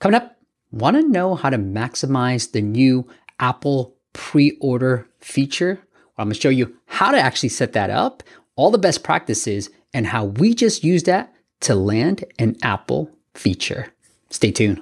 Coming up, want to know how to maximize the new Apple pre order feature? Well, I'm going to show you how to actually set that up, all the best practices, and how we just use that to land an Apple feature. Stay tuned.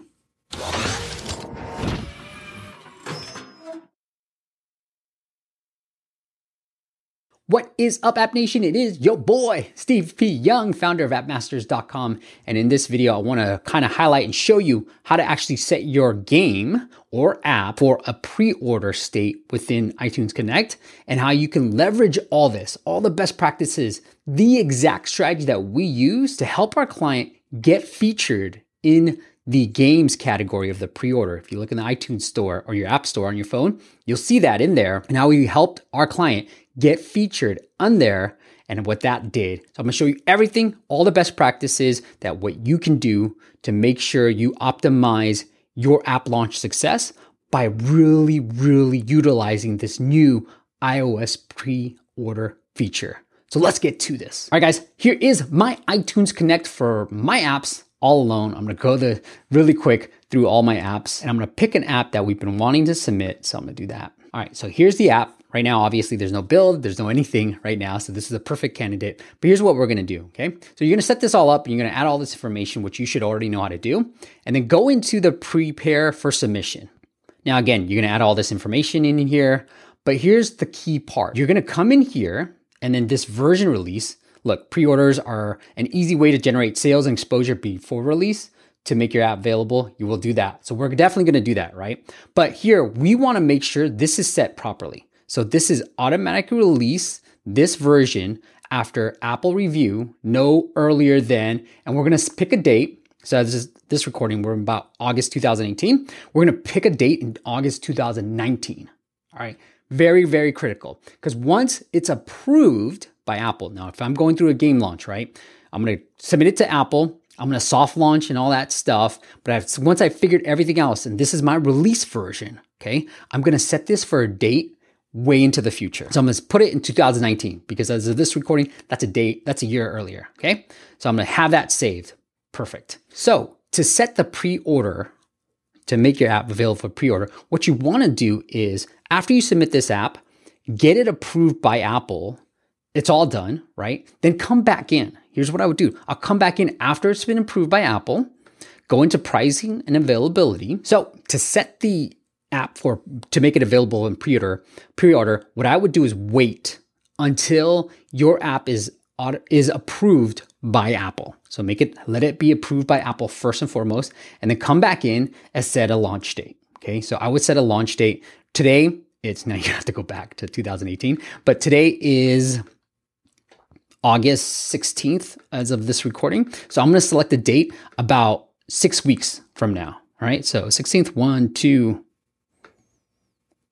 What is up, App Nation? It is your boy, Steve P. Young, founder of appmasters.com. And in this video, I want to kind of highlight and show you how to actually set your game or app for a pre order state within iTunes Connect and how you can leverage all this, all the best practices, the exact strategy that we use to help our client get featured in the games category of the pre-order. If you look in the iTunes store or your app store on your phone, you'll see that in there and how we helped our client get featured on there and what that did. So I'm gonna show you everything, all the best practices that what you can do to make sure you optimize your app launch success by really, really utilizing this new iOS pre-order feature. So let's get to this. All right, guys, here is my iTunes Connect for my apps all alone. I'm gonna go the really quick through all my apps and I'm gonna pick an app that we've been wanting to submit. So I'm gonna do that. All right, so here's the app. Right now, obviously, there's no build, there's no anything right now. So this is a perfect candidate. But here's what we're gonna do, okay? So you're gonna set this all up and you're gonna add all this information, which you should already know how to do, and then go into the prepare for submission. Now, again, you're gonna add all this information in here, but here's the key part. You're gonna come in here and then this version release, look, pre-orders are an easy way to generate sales and exposure before release to make your app available, you will do that. So we're definitely to do that, right? But here we want to make sure this is set properly. So this is automatic release this version after Apple review, no earlier than, and we're to pick a date. So this is this recording, we're about August 2018. We're to pick a date in August 2019. All right. Very, very critical because once it's approved by Apple, now if I'm going through a game launch, right, I'm going to submit it to Apple. I'm going to soft launch and all that stuff. But I've, once I figured everything else, and this is my release version, okay, I'm going to set this for a date way into the future. So I'm going to put it in 2019 because as of this recording, that's a date, that's a year earlier, okay? So I'm going to have that saved. Perfect. So to set the pre order, to make your app available for pre order, what you want to do is after you submit this app, get it approved by Apple. It's all done, right? Then come back in. Here's what I would do I'll come back in after it's been approved by Apple, go into pricing and availability. So to set the app for to make it available in pre-order, pre-order, what I would do is wait until your app is is approved by Apple. So make it let it be approved by Apple first and foremost, and then come back in and set a launch date. Okay, so I would set a launch date today. It's now you have to go back to 2018, but today is August 16th as of this recording. So I'm going to select a date about six weeks from now. All right, so 16th, one, two,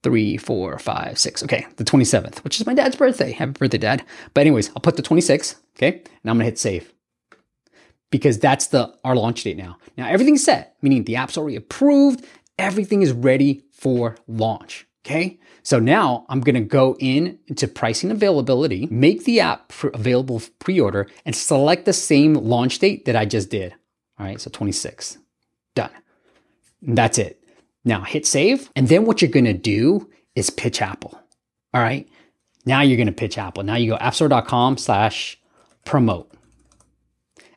three, four, five, six. Okay, the 27th, which is my dad's birthday. Happy birthday, dad. But anyways, I'll put the 26th, okay? And I'm gonna hit save. Because that's the our launch date now. Now everything's set, meaning the app's already approved, everything is ready for launch. Okay. So now I'm going to go in to pricing availability, make the app available for pre-order and select the same launch date that I just did. All right. So 26 done. And that's it. Now hit save. And then what you're going to do is pitch Apple. All right. Now you're going to pitch Apple. Now you go appstore.com slash promote.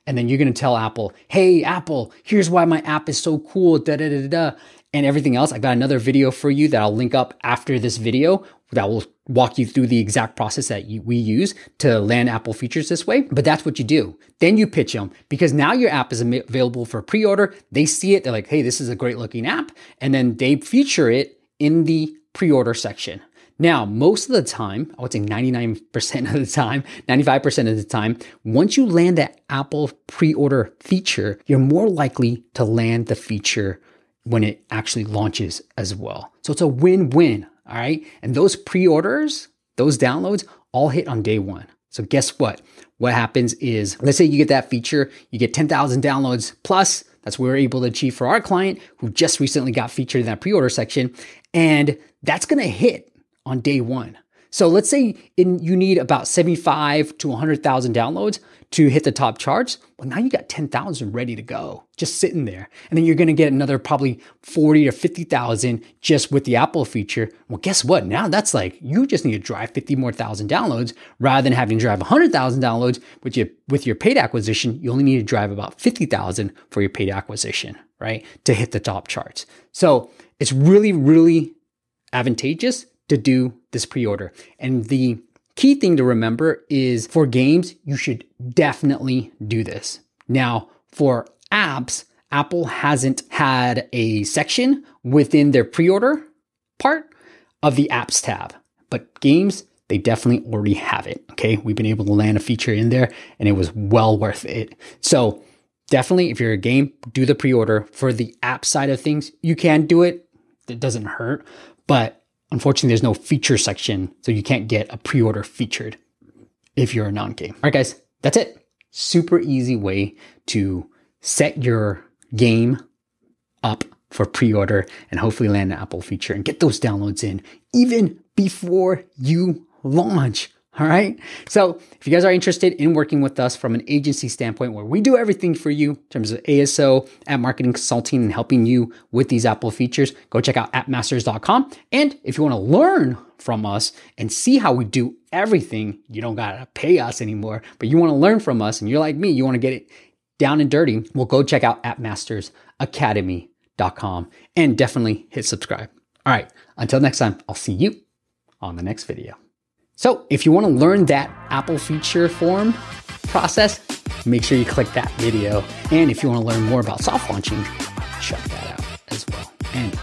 And then you're going to tell Apple, hey, Apple, here's why my app is so cool. Da, da, da, da and everything else. I've got another video for you that I'll link up after this video that will walk you through the exact process that you, we use to land Apple features this way. But that's what you do. Then you pitch them because now your app is available for pre-order. They see it. They're like, hey, this is a great looking app. And then they feature it in the pre-order section. Now, most of the time, I would say 99% of the time, 95% of the time, once you land that Apple pre order feature, you're more likely to land the feature when it actually launches as well. So it's a win win. All right. And those pre orders, those downloads all hit on day one. So guess what? What happens is, let's say you get that feature, you get 10,000 downloads plus. That's what we're able to achieve for our client who just recently got featured in that pre order section. And that's going to hit on day one. So let's say in, you need about 75 to 100,000 downloads to hit the top charts. Well, now you got 10,000 ready to go, just sitting there. And then you're going to get another probably 40 or 50,000 just with the Apple feature. Well, guess what? Now that's like, you just need to drive 50 more thousand downloads rather than having to drive 100,000 downloads with your, with your paid acquisition. You only need to drive about 50,000 for your paid acquisition, right? To hit the top charts. So it's really, really advantageous to do this pre-order. And the key thing to remember is for games, you should definitely do this. Now, for apps, Apple hasn't had a section within their pre-order part of the apps tab, but games, they definitely already have it. Okay. We've been able to land a feature in there and it was well worth it. So definitely, if you're a game, do the pre-order for the app side of things. You can do it. It doesn't hurt, but Unfortunately, there's no feature section, so you can't get a pre-order featured if you're a non-game. All right, guys, that's it. Super easy way to set your game up for pre-order and hopefully land an Apple feature and get those downloads in even before you launch. All right. So if you guys are interested in working with us from an agency standpoint, where we do everything for you in terms of ASO, app marketing consulting, and helping you with these Apple features, go check out appmasters.com. And if you want to learn from us and see how we do everything, you don't got to pay us anymore, but you want to learn from us and you're like me, you want to get it down and dirty, well, go check out appmastersacademy.com and definitely hit subscribe. All right. Until next time, I'll see you on the next video. So if you want to learn that Apple feature form process, make sure you click that video. And if you want to learn more about soft launching, check that out as well. And